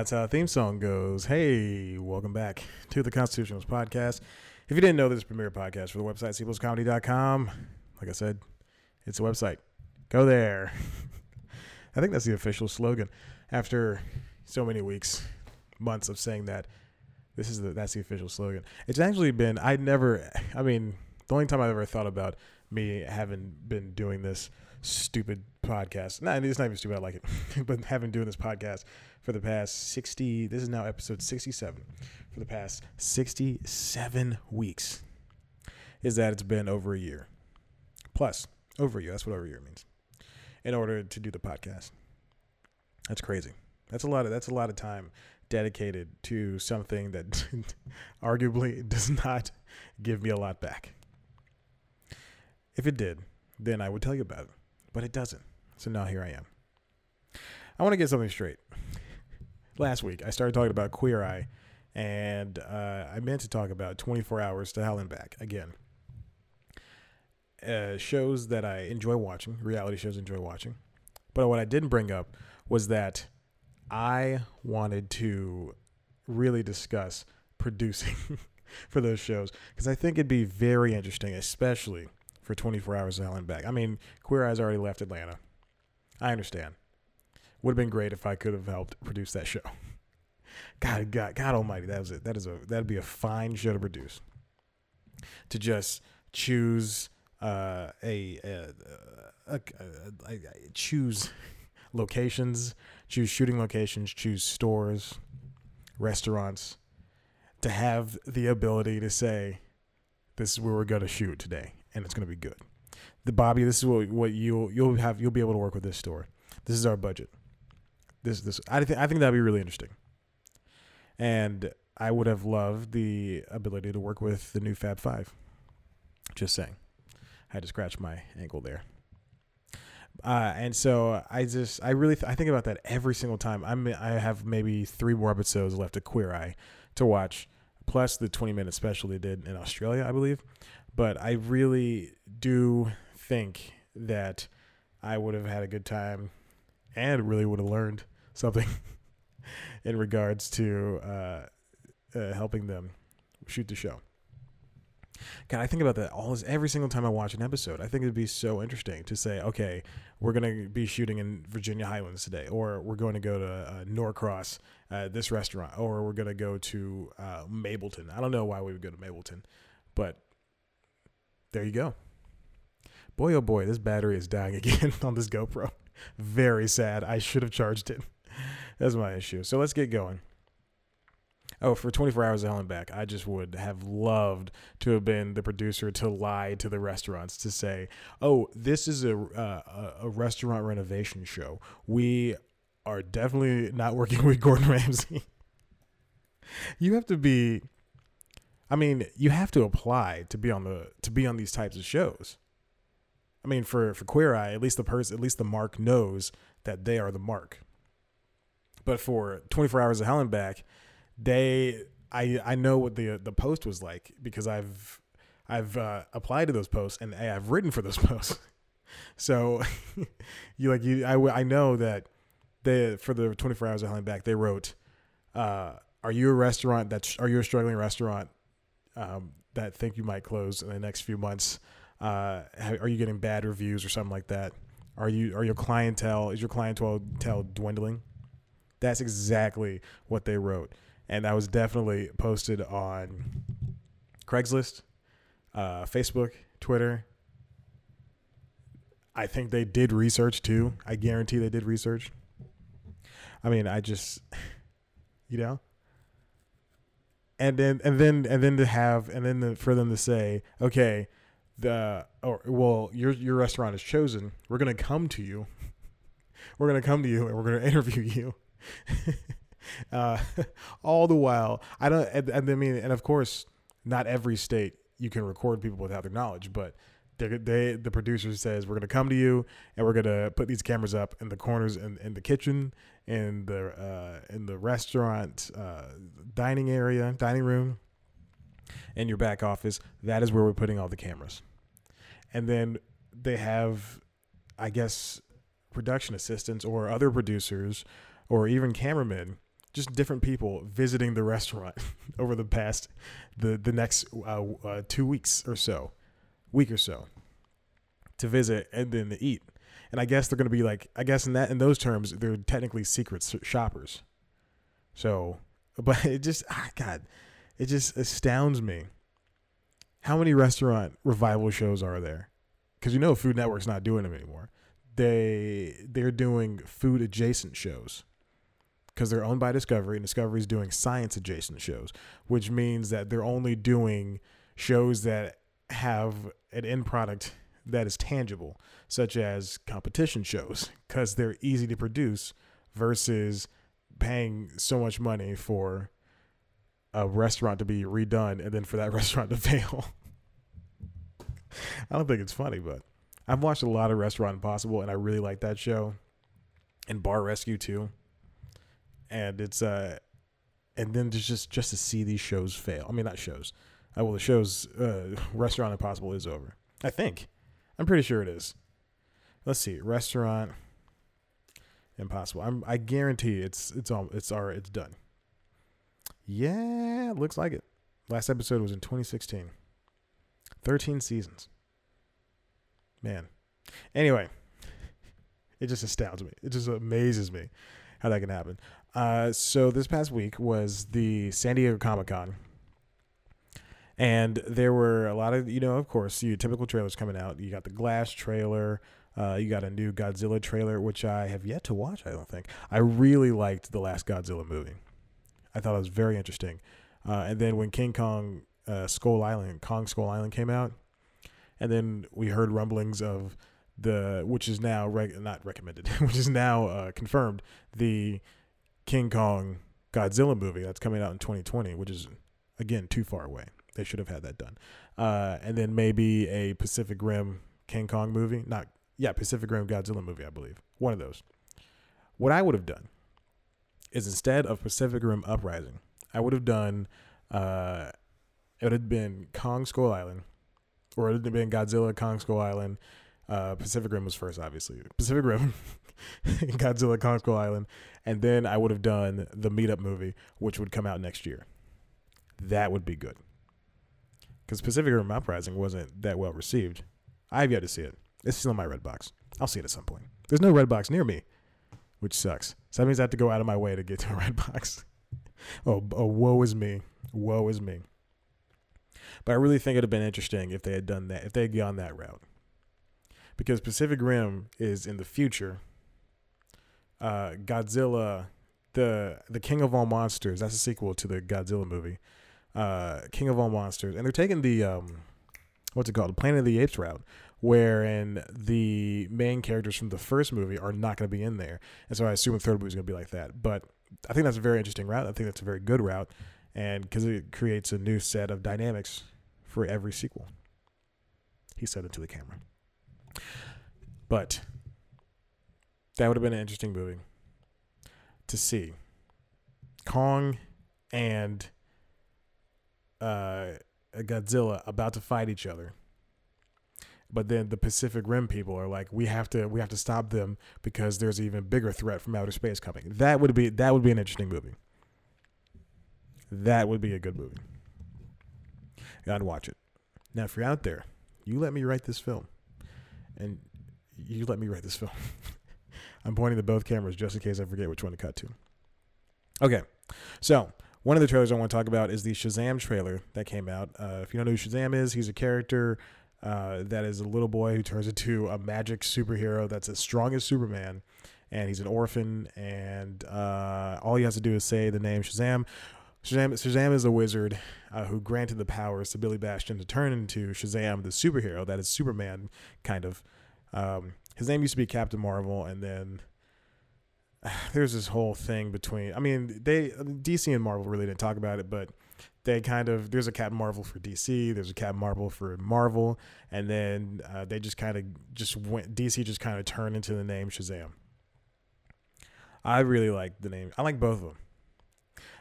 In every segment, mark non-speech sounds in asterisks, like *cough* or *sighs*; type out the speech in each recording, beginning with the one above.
That's how the theme song goes. Hey, welcome back to the Constitutionals podcast. If you didn't know, this is premiere podcast for the website, cpluscomedy.com. Like I said, it's a website. Go there. *laughs* I think that's the official slogan. After so many weeks, months of saying that, this is the that's the official slogan. It's actually been I never I mean, the only time I've ever thought about me having been doing this stupid podcast. Nah, it's not even stupid. I like it, *laughs* but having doing this podcast for the past sixty. This is now episode sixty-seven. For the past sixty-seven weeks, is that it's been over a year, plus over a year. That's what over a year means. In order to do the podcast, that's crazy. That's a lot of that's a lot of time dedicated to something that *laughs* arguably does not give me a lot back. If it did, then I would tell you about it, but it doesn't. So now here I am. I want to get something straight. Last week, I started talking about Queer Eye, and uh, I meant to talk about 24 Hours to Hell and Back again. Uh, shows that I enjoy watching, reality shows I enjoy watching. But what I didn't bring up was that I wanted to really discuss producing *laughs* for those shows because I think it'd be very interesting, especially for 24 Hours of Hell and Back. I mean, Queer Eye's already left Atlanta. I understand. Would have been great if I could have helped produce that show. God, God, God Almighty, that was it. That is a that'd be a fine show to produce. To just choose uh, a, a, a, a choose locations, choose shooting locations, choose stores, restaurants, to have the ability to say, "This is where we're going to shoot today, and it's going to be good." The Bobby, this is what what you'll you'll have you'll be able to work with this store. This is our budget. This this I think I think that'd be really interesting. And I would have loved the ability to work with the new Fab Five. Just saying. I had to scratch my ankle there. Uh, and so I just I really th- I think about that every single time. I'm I have maybe three more episodes left of Queer Eye to watch, plus the 20 minute special they did in Australia, I believe. But I really do think that I would have had a good time and really would have learned something *laughs* in regards to uh, uh, helping them shoot the show. God, I think about that all every single time I watch an episode. I think it'd be so interesting to say, okay, we're gonna be shooting in Virginia Highlands today, or we're going to go to uh, Norcross, uh, this restaurant, or we're gonna go to uh, Mableton. I don't know why we would go to Mableton, but there you go. Boy, oh boy, this battery is dying *laughs* again on this GoPro. Very sad. I should have charged it. That's my issue. So let's get going. Oh, for 24 hours of hell and back, I just would have loved to have been the producer to lie to the restaurants to say, "Oh, this is a uh, a restaurant renovation show. We are definitely not working *laughs* with Gordon Ramsay." you have to be I mean, you have to apply to be on the to be on these types of shows. I mean, for for Queer Eye, at least the person, at least the mark knows that they are the mark. But for 24 hours of hell and back, they I I know what the the post was like because I've I've uh, applied to those posts and I've written for those *laughs* posts. so *laughs* you like you I I know that they for the 24 hours of hell and back they wrote uh, are you a restaurant that's are you a struggling restaurant um, that think you might close in the next few months? Uh, are you getting bad reviews or something like that? Are you are your clientele is your clientele dwindling that's exactly what they wrote and that was definitely posted on Craigslist, uh, Facebook, Twitter. I think they did research too. I guarantee they did research. I mean, I just, *laughs* you know, and then and then and then to have and then the, for them to say, okay, the or well, your your restaurant is chosen. We're gonna come to you. *laughs* we're gonna come to you and we're gonna *laughs* interview you. *laughs* Uh, *laughs* all the while, I don't. And, and I mean, and of course, not every state you can record people without their knowledge, but they, the producer says we're gonna come to you and we're gonna put these cameras up in the corners in, in the kitchen, in the uh, in the restaurant, uh, dining area, dining room, in your back office. That is where we're putting all the cameras, and then they have, I guess, production assistants or other producers or even cameramen, just different people visiting the restaurant *laughs* over the past the the next uh, uh, two weeks or so, week or so, to visit and then to eat. And I guess they're going to be like, I guess in that in those terms, they're technically secret shoppers. So, but *laughs* it just, ah, God, it just astounds me. How many restaurant revival shows are there? Because you know Food Network's not doing them anymore. They they're doing food adjacent shows because they're owned by Discovery, and Discovery's doing science adjacent shows, which means that they're only doing shows that have an end product that is tangible, such as competition shows, because they're easy to produce versus paying so much money for a restaurant to be redone and then for that *laughs* restaurant to fail. I don't think it's funny, but I've watched a lot of Restaurant Impossible and I really like that show. And Bar Rescue too. And it's uh and then just just to see these shows fail. I mean not shows. Uh, well the show's uh Restaurant Impossible is over. I think. I'm pretty sure it is. Let's see. Restaurant Impossible. I'm I guarantee it's it's all it's all it's done. Yeah, looks like it. Last episode was in 2016. 13 seasons. Man. Anyway, *laughs* it just astounds me. It just amazes me how that can happen. Uh, so this past week was the San Diego Comic Con. And there were a lot of, you know, of course, your typical trailers coming out. You got the Glass trailer. Uh, you got a new Godzilla trailer, which I have yet to watch, I don't think. I really liked the last Godzilla movie. I thought it was very interesting. Uh, and then when King Kong uh, Skull Island, Kong Skull Island came out, and then we heard rumblings of the, which is now not recommended, *laughs* which is now uh, confirmed, the King Kong Godzilla movie that's coming out in 2020, which is again too far away. They should have had that done. Uh, and then maybe a Pacific Rim King Kong movie, not yeah, Pacific Rim Godzilla movie, I believe. One of those. What I would have done is instead of Pacific Rim Uprising, I would have done uh, it would have been Kong Skull Island, or it would have been Godzilla Kong Skull Island. Uh, Pacific Rim was first, obviously. Pacific Rim, *laughs* *laughs* Godzilla Kong Skull Island, and then I would have done the Meetup movie, which would come out next year. That would be good. Because Pacific Rim Uprising wasn't that well received. I've yet to see it. It's still in my red box. I'll see it at some point. There's no red box near me, which sucks. So that means I have to go out of my way to get to *laughs* a red box. oh, oh, woe is me. Woe is me. But I really think it'd have been interesting if they had done that, if they had gone that route. Because Pacific Rim is in the future. Uh, Godzilla, the the King of All Monsters, that's a sequel to the Godzilla movie. Uh, King of All Monsters, and they're taking the um, what's it called, the Planet of the Apes route, wherein the main characters from the first movie are not going to be in there, and so I assume the third movie is going to be like that. But I think that's a very interesting route. I think that's a very good route, and because it creates a new set of dynamics for every sequel. He said it to the camera. But that would have been an interesting movie to see. Kong and uh, Godzilla about to fight each other. But then the Pacific Rim people are like, we have to we have to stop them because there's an even bigger threat from outer space coming. That would be that would be an interesting movie. That would be a good movie. I'd watch it. Now, if you're out there, you let me write this film, and you let me write this film. *laughs* I'm pointing to both cameras just in case I forget which one to cut to. Okay, so one of the trailers I want to talk about is the Shazam trailer that came out. Uh, if you don't know who Shazam is, he's a character uh, that is a little boy who turns into a magic superhero that's as strong as Superman, and he's an orphan, and uh, all he has to do is say the name Shazam. Shazam, Shazam is a wizard uh, who granted the powers to Billy Batson to turn into Shazam, the superhero that is Superman, kind of. Um, his name used to be Captain Marvel, and then *sighs* there's this whole thing between. I mean, they DC and Marvel really didn't talk about it, but they kind of there's a Captain Marvel for DC, there's a Captain Marvel for Marvel, and then uh, they just kind of just went. DC just kind of turned into the name Shazam. I really like the name. I like both of them.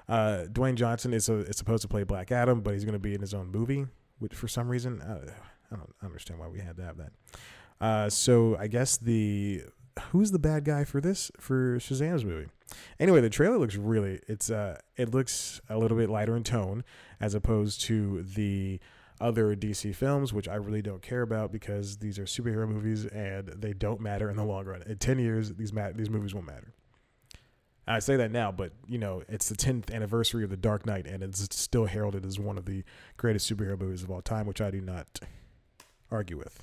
Uh, Dwayne Johnson is, a, is supposed to play Black Adam, but he's going to be in his own movie. Which for some reason, I, I don't understand why we had to have that. Uh, so I guess the who's the bad guy for this for Shazam's movie? Anyway, the trailer looks really it's uh it looks a little bit lighter in tone as opposed to the other DC films, which I really don't care about because these are superhero movies and they don't matter in the long run. In ten years, these ma- these movies won't matter. I say that now, but you know it's the 10th anniversary of The Dark Knight, and it's still heralded as one of the greatest superhero movies of all time, which I do not argue with,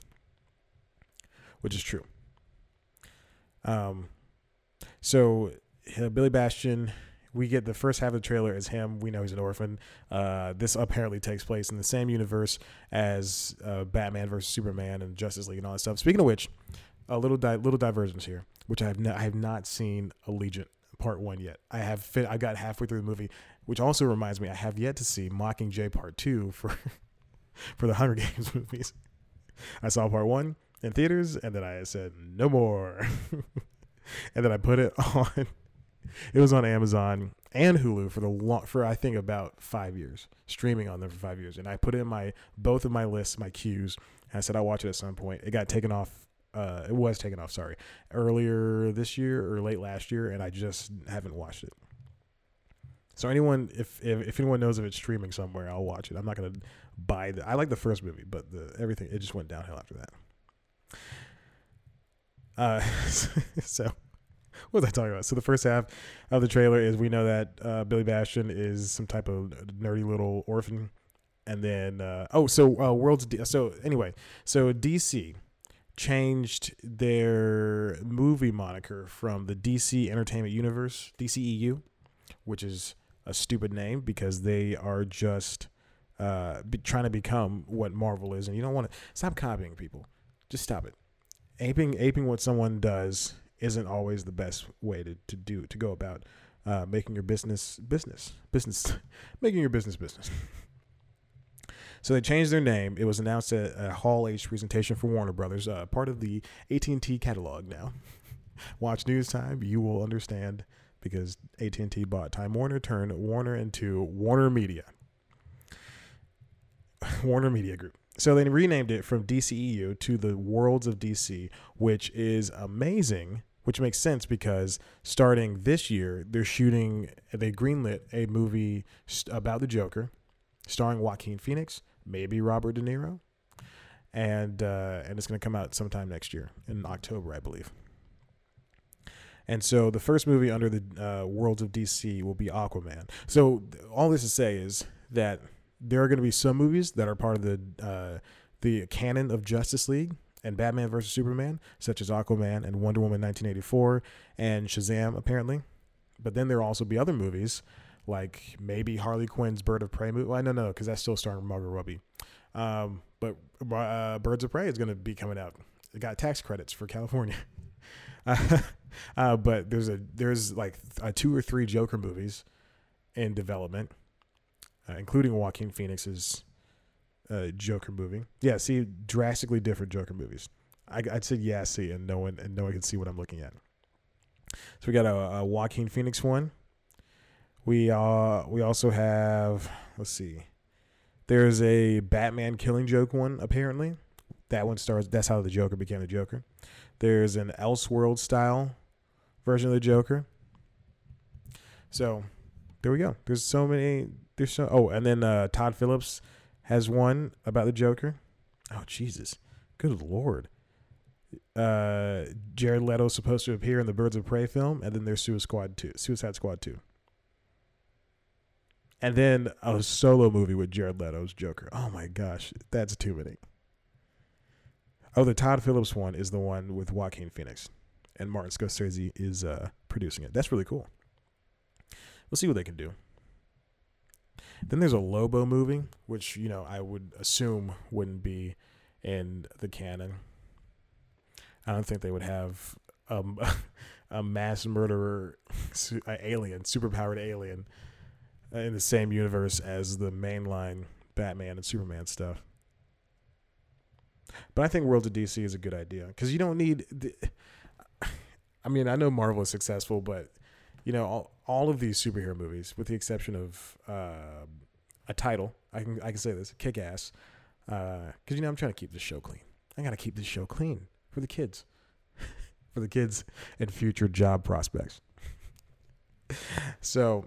which is true. Um, so uh, Billy Bastion, we get the first half of the trailer as him. We know he's an orphan. Uh, this apparently takes place in the same universe as uh, Batman versus Superman and Justice League and all that stuff. Speaking of which, a little di- little divergence here, which I have I have not seen Allegiant Part One yet. I have fit. I got halfway through the movie, which also reminds me I have yet to see Mockingjay Part Two for *laughs* for the Hunger Games *laughs* movies. I saw Part One in theaters, and then I said no more, *laughs* and then I put it *laughs* on. It was on Amazon and Hulu for the long, for I think about five years, streaming on there for five years, and I put it in my both of my lists, my queues, and I said I'll watch it at some point. It got taken off uh, it was taken off. Sorry, earlier this year or late last year, and I just haven't watched it. So anyone, if, if if anyone knows if it's streaming somewhere, I'll watch it. I'm not gonna buy the. I like the first movie, but the everything it just went downhill after that. Uh, *laughs* so what was I talking about? So the first half of the trailer is we know that uh, Billy Bastion is some type of nerdy little orphan, and then uh, oh, so uh, world's D- so anyway, so DC changed their movie moniker from the DC Entertainment Universe, DCEU, which is a stupid name because they are just uh, be, trying to become what Marvel is, and you don't want to stop copying people. Just stop it. Aping aping what someone does isn't always the best way to, to do to go about uh, making your business business business *laughs* making your business business. So they changed their name. It was announced at a Hall H presentation for Warner Brothers, uh, part of the AT&T catalog now. *laughs* Watch News Time, you will understand because AT&T bought Time Warner, turned Warner into Warner Media. *laughs* Warner Media Group. So they renamed it from DCEU to the Worlds of DC, which is amazing, which makes sense because starting this year, they're shooting, they greenlit a movie about the Joker starring Joaquin Phoenix, maybe Robert De Niro, and uh, and it's going to come out sometime next year in October, I believe. And so the first movie under the uh, worlds of DC will be Aquaman. So all this to say is that there are going to be some movies that are part of the uh, the canon of Justice League and Batman versus Superman, such as Aquaman and Wonder Woman 1984 and Shazam, apparently. But then there will also be other movies like maybe Harley Quinn's Bird of Prey movie. Well, no, no, because that's still starring Margot Robbie. Um, but uh, Birds of Prey is going to be coming out. It got tax credits for California. *laughs* uh, but there's a there's like a two or three Joker movies in development, uh, including Joaquin Phoenix's uh, Joker movie. Yeah, see, drastically different Joker movies. I, would say yeah, see, and no one and no one can see what I'm looking at. So we got a, a Joaquin Phoenix one. We uh we also have let's see. There's a Batman killing joke one apparently. That one stars that's how the Joker became the Joker. There's an Elseworld style version of the Joker. So there we go. There's so many there's so oh and then uh Todd Phillips has one about the Joker. Oh Jesus. Good lord. Uh Jared Leto's supposed to appear in the Birds of Prey film, and then there's Suicide Squad 2. Suicide Squad 2 and then a solo movie with Jared Leto's Joker. Oh my gosh, that's too many. Oh, the Todd Phillips one is the one with Joaquin Phoenix, and Martin Scorsese is uh, producing it. That's really cool. We'll see what they can do. Then there's a Lobo movie, which you know I would assume wouldn't be in the canon. I don't think they would have a *laughs* mass murderer, alien, superpowered alien uh, in the same universe as the mainline Batman and Superman stuff. But I think World of DC is a good idea because you don't need. The, I mean, I know Marvel is successful, but you know all, all of these superhero movies, with the exception of uh, a title, I can I can say this: Kick Ass, because uh, you know I'm trying to keep this show clean. I got to keep this show clean for the kids, *laughs* for the kids and future job prospects. *laughs* so,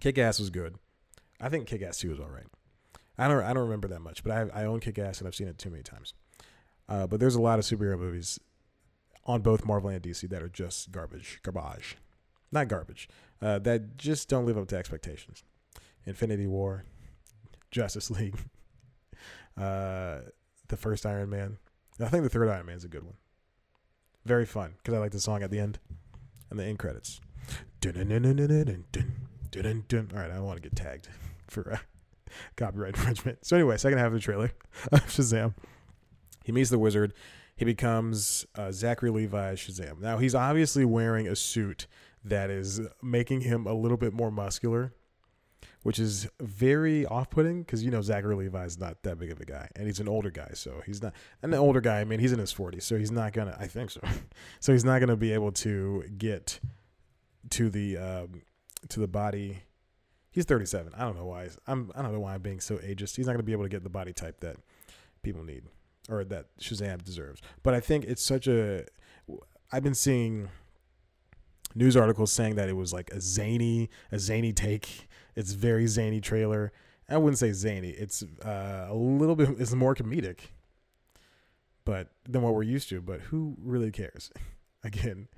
Kick Ass was good. I think Kick Ass 2 was all right. I don't I don't remember that much, but I I own Kick Ass and I've seen it too many times. Uh, but there's a lot of superhero movies on both Marvel and DC that are just garbage, garbage, not garbage, uh, that just don't live up to expectations. Infinity War, Justice League, *laughs* uh, the first Iron Man. I think the third Iron Man is a good one. Very fun because I like the song at the end and the end credits. All right, I don't want to get tagged for uh, copyright infringement. So anyway, second half of the trailer Shazam. He meets the wizard. He becomes uh, Zachary Levi Shazam. Now he's obviously wearing a suit that is making him a little bit more muscular, which is very off-putting because you know Zachary Levi is not that big of a guy, and he's an older guy, so he's not an older guy. I mean, he's in his 40s, so he's not gonna. I think so. *laughs* so he's not gonna be able to get to the um, to the body. He's 37. I don't know why. I'm. I don't know why I'm being so ageist. He's not gonna be able to get the body type that people need or that Shazam deserves. But I think it's such a. I've been seeing news articles saying that it was like a zany, a zany take. It's very zany trailer. I wouldn't say zany. It's uh, a little bit. It's more comedic, but than what we're used to. But who really cares? *laughs* Again,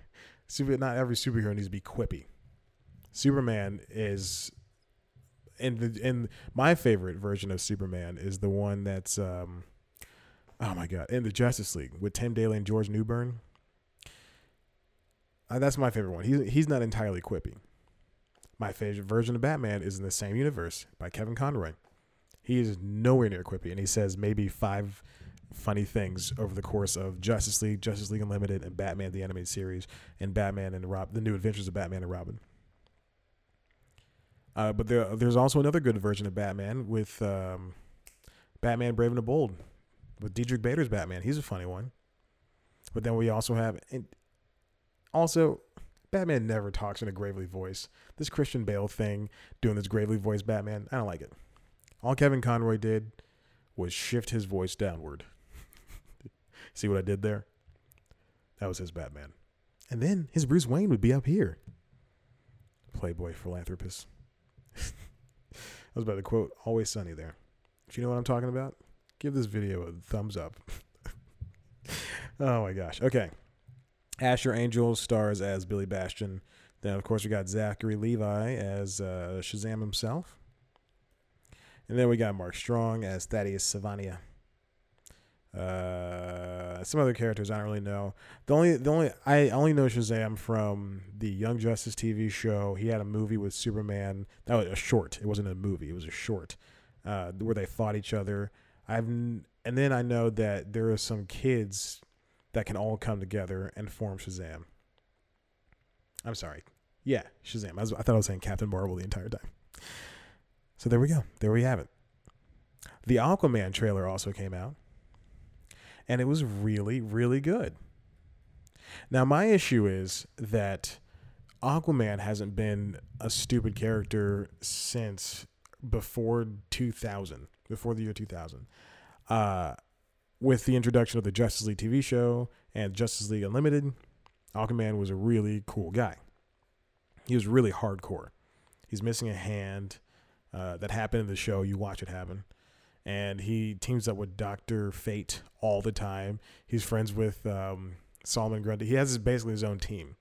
super. Not every superhero needs to be quippy. Superman is, and the and my favorite version of Superman is the one that's um, oh my god, in the Justice League with Tim Daly and George Newbern. Uh, that's my favorite one. He's he's not entirely quippy. My favorite version of Batman is in the same universe by Kevin Conroy. He is nowhere near quippy, and he says maybe five funny things over the course of Justice League, Justice League Unlimited, and Batman the Animated Series, and Batman and Rob, the New Adventures of Batman and Robin. Uh, but there, there's also another good version of Batman with um, Batman Brave and the Bold with Diedrich Bader's Batman. He's a funny one. But then we also have, also, Batman never talks in a gravely voice. This Christian Bale thing, doing this gravely voice Batman, I don't like it. All Kevin Conroy did was shift his voice downward. *laughs* See what I did there? That was his Batman. And then his Bruce Wayne would be up here. Playboy philanthropist. *laughs* I was about to quote Always Sunny there. If you know what I'm talking about, give this video a thumbs up. *laughs* oh my gosh. Okay. Asher Angel stars as Billy Bastion. Then, of course, we got Zachary Levi as uh, Shazam himself. And then we got Mark Strong as Thaddeus Sivana. Uh, some other characters I don't really know. The only, the only, I only know Shazam from the Young Justice TV show. He had a movie with Superman. That was a short. It wasn't a movie. It was a short uh, where they fought each other. I've and then I know that there are some kids that can all come together and form Shazam. I'm sorry. Yeah, Shazam. I, was, I thought I was saying Captain Marvel the entire time. So there we go. There we have it. The Aquaman trailer also came out, and it was really, really good. Now, my issue is that Aquaman hasn't been a stupid character since before 2000 before the year 2000. Uh, with the introduction of the Justice League TV show and Justice League Unlimited, Aquaman was a really cool guy. He was really hardcore. He's missing a hand. Uh, that happened in the show. You watch it happen. And he teams up with Doctor Fate all the time. He's friends with um, Solomon Grundy. He has basically his own team.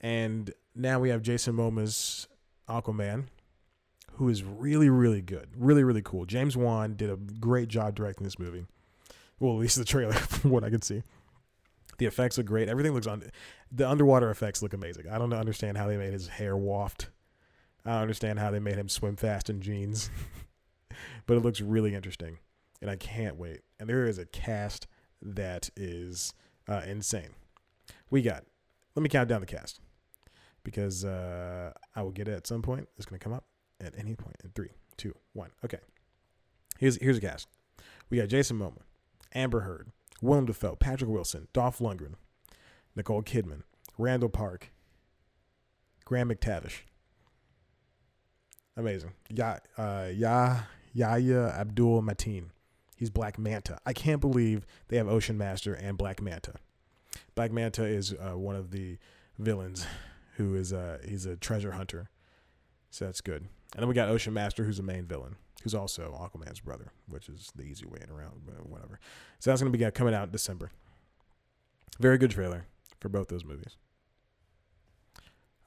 And now we have Jason Momoa's Aquaman, who is really, really good. Really, really cool. James Wan did a great job directing this movie. Well, at least the trailer, *laughs* from what I could see. The effects are great. Everything looks on. The underwater effects look amazing. I don't understand how they made his hair waft. I don't understand how they made him swim fast in jeans. *laughs* but it looks really interesting. And I can't wait. And there is a cast that is uh, insane. We got, let me count down the cast because uh, I will get it at some point. It's going to come up at any point in three, two, one. Okay. Here's here's a cast. We got Jason Momoa, Amber Heard, Willem Dafoe, Patrick Wilson, Dolph Lundgren, Nicole Kidman, Randall Park, Graham McTavish. Amazing. Yeah, uh, yeah, Yahya Abdul Mateen. He's Black Manta. I can't believe they have Ocean Master and Black Manta. Black Manta is uh, one of the villains who is a he's a treasure hunter. So that's good. And then we got Ocean Master, who's the main villain, who's also Aquaman's brother, which is the easy way around, but whatever. So that's going to be coming out in December. Very good trailer for both those movies.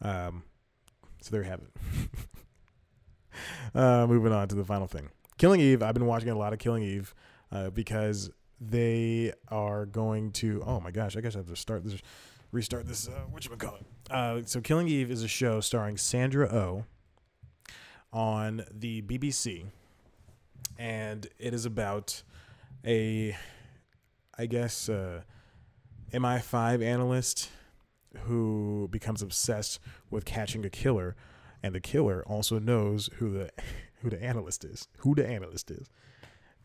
Um, so there you have it. *laughs* uh, moving on to the final thing. Killing Eve. I've been watching a lot of Killing Eve uh, because they are going to. Oh my gosh! I guess I have to start this, restart this. Uh, what you call it? Uh, so Killing Eve is a show starring Sandra O. Oh on the BBC, and it is about a, I guess, uh, MI5 analyst who becomes obsessed with catching a killer, and the killer also knows who the *laughs* who the analyst is, who the analyst is,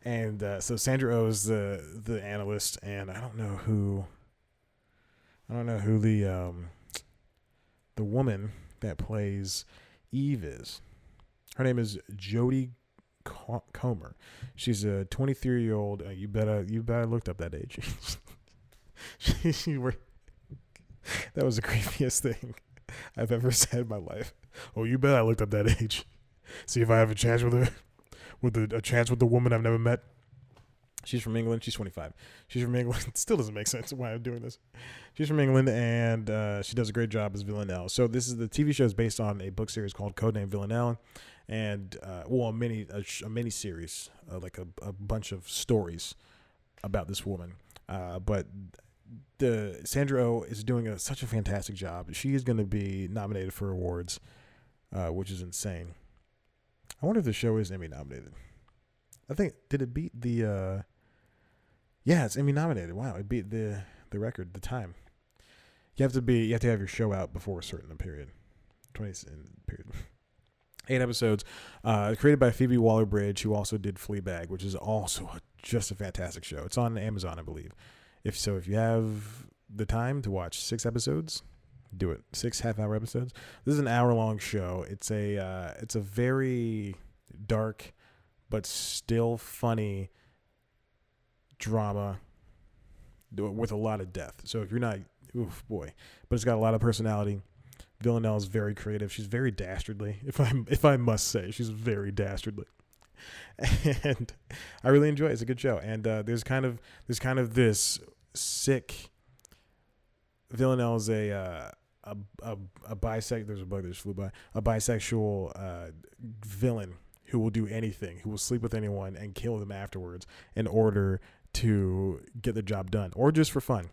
and uh, so Sandra O is the the analyst, and I don't know who, I don't know who the um, the woman that plays Eve is. Her name is Jodie Comer. She's a 23 year old. Uh, you better you better looked up that age. she, *laughs* she were, that was the creepiest thing I've ever said in my life. Oh, you bet I looked up that age. See if I have a chance with her, with a, a chance with the woman I've never met. She's from England. She's 25. She's from England. It *laughs* still doesn't make sense why I'm doing this. She's from England, and uh, she does a great job as Villanelle. So this is the TV show is based on a book series called Codename Villanelle, and uh, well, a mini a, a mini series, uh, like a, a bunch of stories about this woman. Uh, but the Sandra O oh is doing a, such a fantastic job. She is going to be nominated for awards, uh, which is insane. I wonder if the show is Emmy nominated. I think did it beat the? Uh, yeah, it's Emmy nominated. Wow, it beat the the record, the time. You have to be you have to have your show out before a certain period. Twenty period. Eight episodes, uh, created by Phoebe Waller-Bridge, who also did Fleabag, which is also a, just a fantastic show. It's on Amazon, I believe. If so, if you have the time to watch six episodes, do it. Six half-hour episodes. This is an hour-long show. It's a uh, it's a very dark, but still funny drama with a lot of death. So if you're not, oof, boy, but it's got a lot of personality. Villanelle is very creative. She's very dastardly, if I if I must say, she's very dastardly, *laughs* and I really enjoy it. It's a good show, and uh, there's kind of there's kind of this sick. Villanelle's a uh, a a, a bisexual. There's a bug that just flew by. A bisexual uh, villain who will do anything, who will sleep with anyone and kill them afterwards in order to get the job done, or just for fun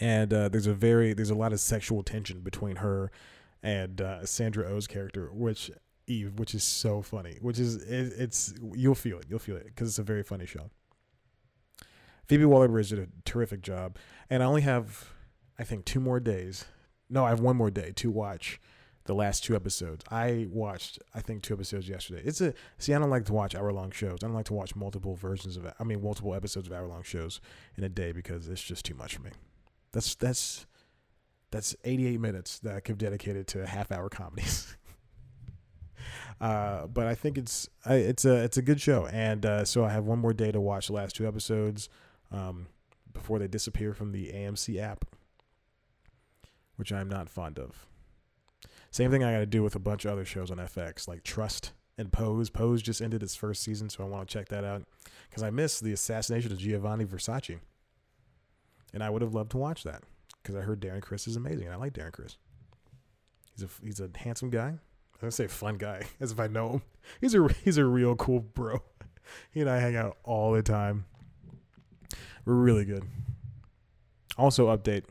and uh, there's a very there's a lot of sexual tension between her and uh, Sandra Oh's character, which Eve, which is so funny. Which is it, it's you'll feel it, you'll feel it because it's a very funny show. Phoebe Waller-Bridge did a terrific job, and I only have I think two more days. No, I have one more day to watch the last two episodes. I watched I think two episodes yesterday. It's a see I don't like to watch hour long shows. I don't like to watch multiple versions of. I mean multiple episodes of hour long shows in a day because it's just too much for me. That's that's that's 88 minutes that I could dedicate to half hour comedies. *laughs* uh, but I think it's it's a it's a good show, and uh, so I have one more day to watch the last two episodes um, before they disappear from the AMC app, which I'm not fond of. Same thing I got to do with a bunch of other shows on FX, like Trust and Pose. Pose just ended its first season, so I want to check that out because I missed the assassination of Giovanni Versace and I would have loved to watch that because I heard Darren Criss is amazing, and I like Darren Criss. He's a he's a handsome guy. I say fun guy, *laughs* as if I know him. He's a he's a real cool bro. *laughs* he and I hang out all the time. We're really good. Also, update.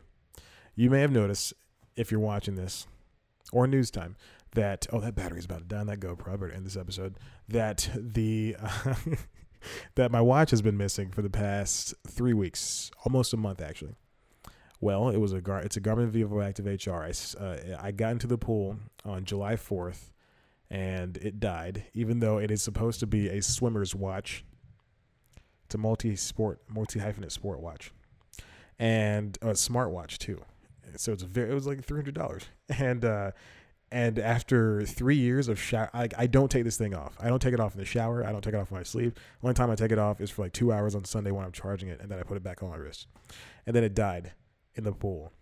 You may have noticed if you're watching this or news time that oh that battery's about to die on that GoPro. I better end this episode. That the *laughs* *laughs* that my watch has been missing for the past three weeks, almost a month actually. Well, it was a Gar- it's a Garmin Vivoactive HR. I, uh, I got into the pool on July 4th, and it died. Even though it is supposed to be a swimmer's watch, it's a multi-sport, multi-hyphenate sport watch, and a smartwatch too. So it's very it was like three hundred dollars, and uh, and after three years of shower, I, I don't take this thing off. I don't take it off in the shower. I don't take it off when I sleep. Only time I take it off is for like two hours on Sunday when I'm charging it, and then I put it back on my wrist. And then it died in the pool.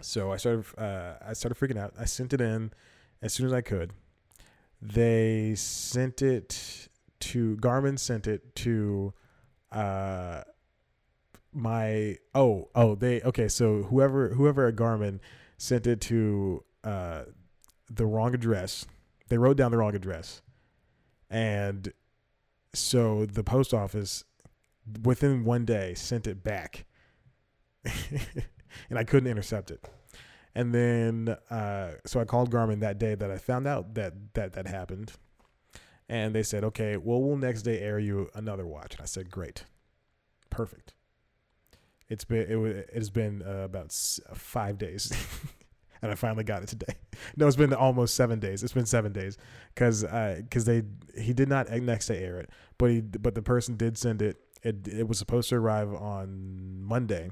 So I started uh, I started freaking out. I sent it in as soon as I could. They sent it to Garmin sent it to uh my oh oh they okay so whoever whoever at Garmin sent it to uh the wrong address. They wrote down the wrong address. And so the post office within one day sent it back. *laughs* and I couldn't intercept it. And then uh so I called Garmin that day that I found out that that that happened. And they said, "Okay, well we'll next day air you another watch." And I said, "Great. Perfect." It's been it, it has been uh, about five days, *laughs* and I finally got it today. *laughs* No, it's been almost seven days. It's been seven days because because uh, they he did not next day air it, but he but the person did send it. It it was supposed to arrive on Monday.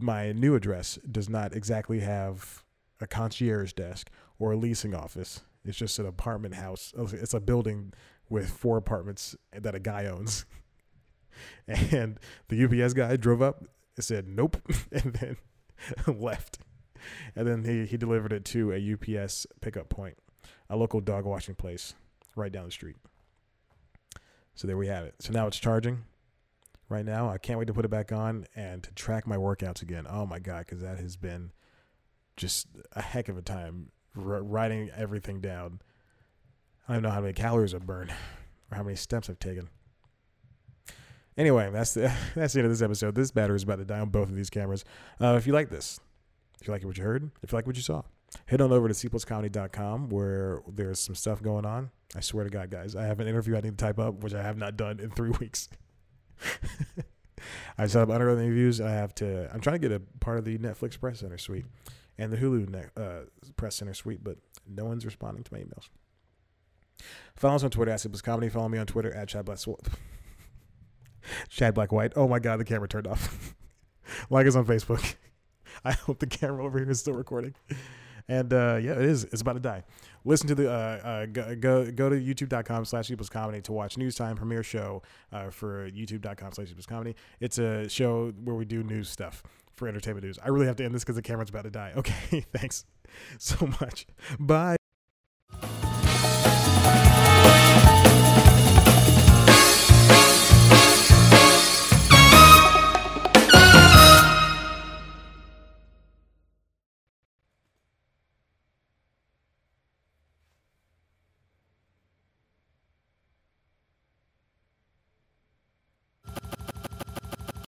My new address does not exactly have a concierge desk or a leasing office. It's just an apartment house. It's a building with four apartments that a guy owns. *laughs* And the UPS guy drove up said, nope, *laughs* and then left. And then he, he delivered it to a UPS pickup point, a local dog washing place right down the street. So there we have it. So now it's charging right now. I can't wait to put it back on and to track my workouts again. Oh my God, because that has been just a heck of a time r- writing everything down. I don't know how many calories I've burned or how many steps I've taken. Anyway, that's the *laughs* that's the end of this episode. This battery is about to die on both of these cameras. Uh, if you like this, if you like what you heard, if you like what you saw, head on over to cpluscomedy.com where there's some stuff going on. I swear to God, guys, I have an interview I need to type up, which I have not done in three *laughs* weeks. I set up underground interviews. I have to. I'm trying to get a part of the Netflix Press Center suite and the Hulu net, uh, Press Center suite, but no one's responding to my emails. Follow us on Twitter at C Comedy. Follow me on Twitter at Chad. *laughs* Chad Black White. Oh my God, the camera turned off. *laughs* like us on Facebook. *laughs* I hope the camera over here is still recording. And uh, yeah, it is. It's about to die. Listen to the uh, uh, go, go go to youtube.com slash People's comedy to watch News Time premiere show uh, for youtube.com slash People's comedy. It's a show where we do news stuff for entertainment news. I really have to end this because the camera's about to die. *laughs* Okay, thanks so much. Bye.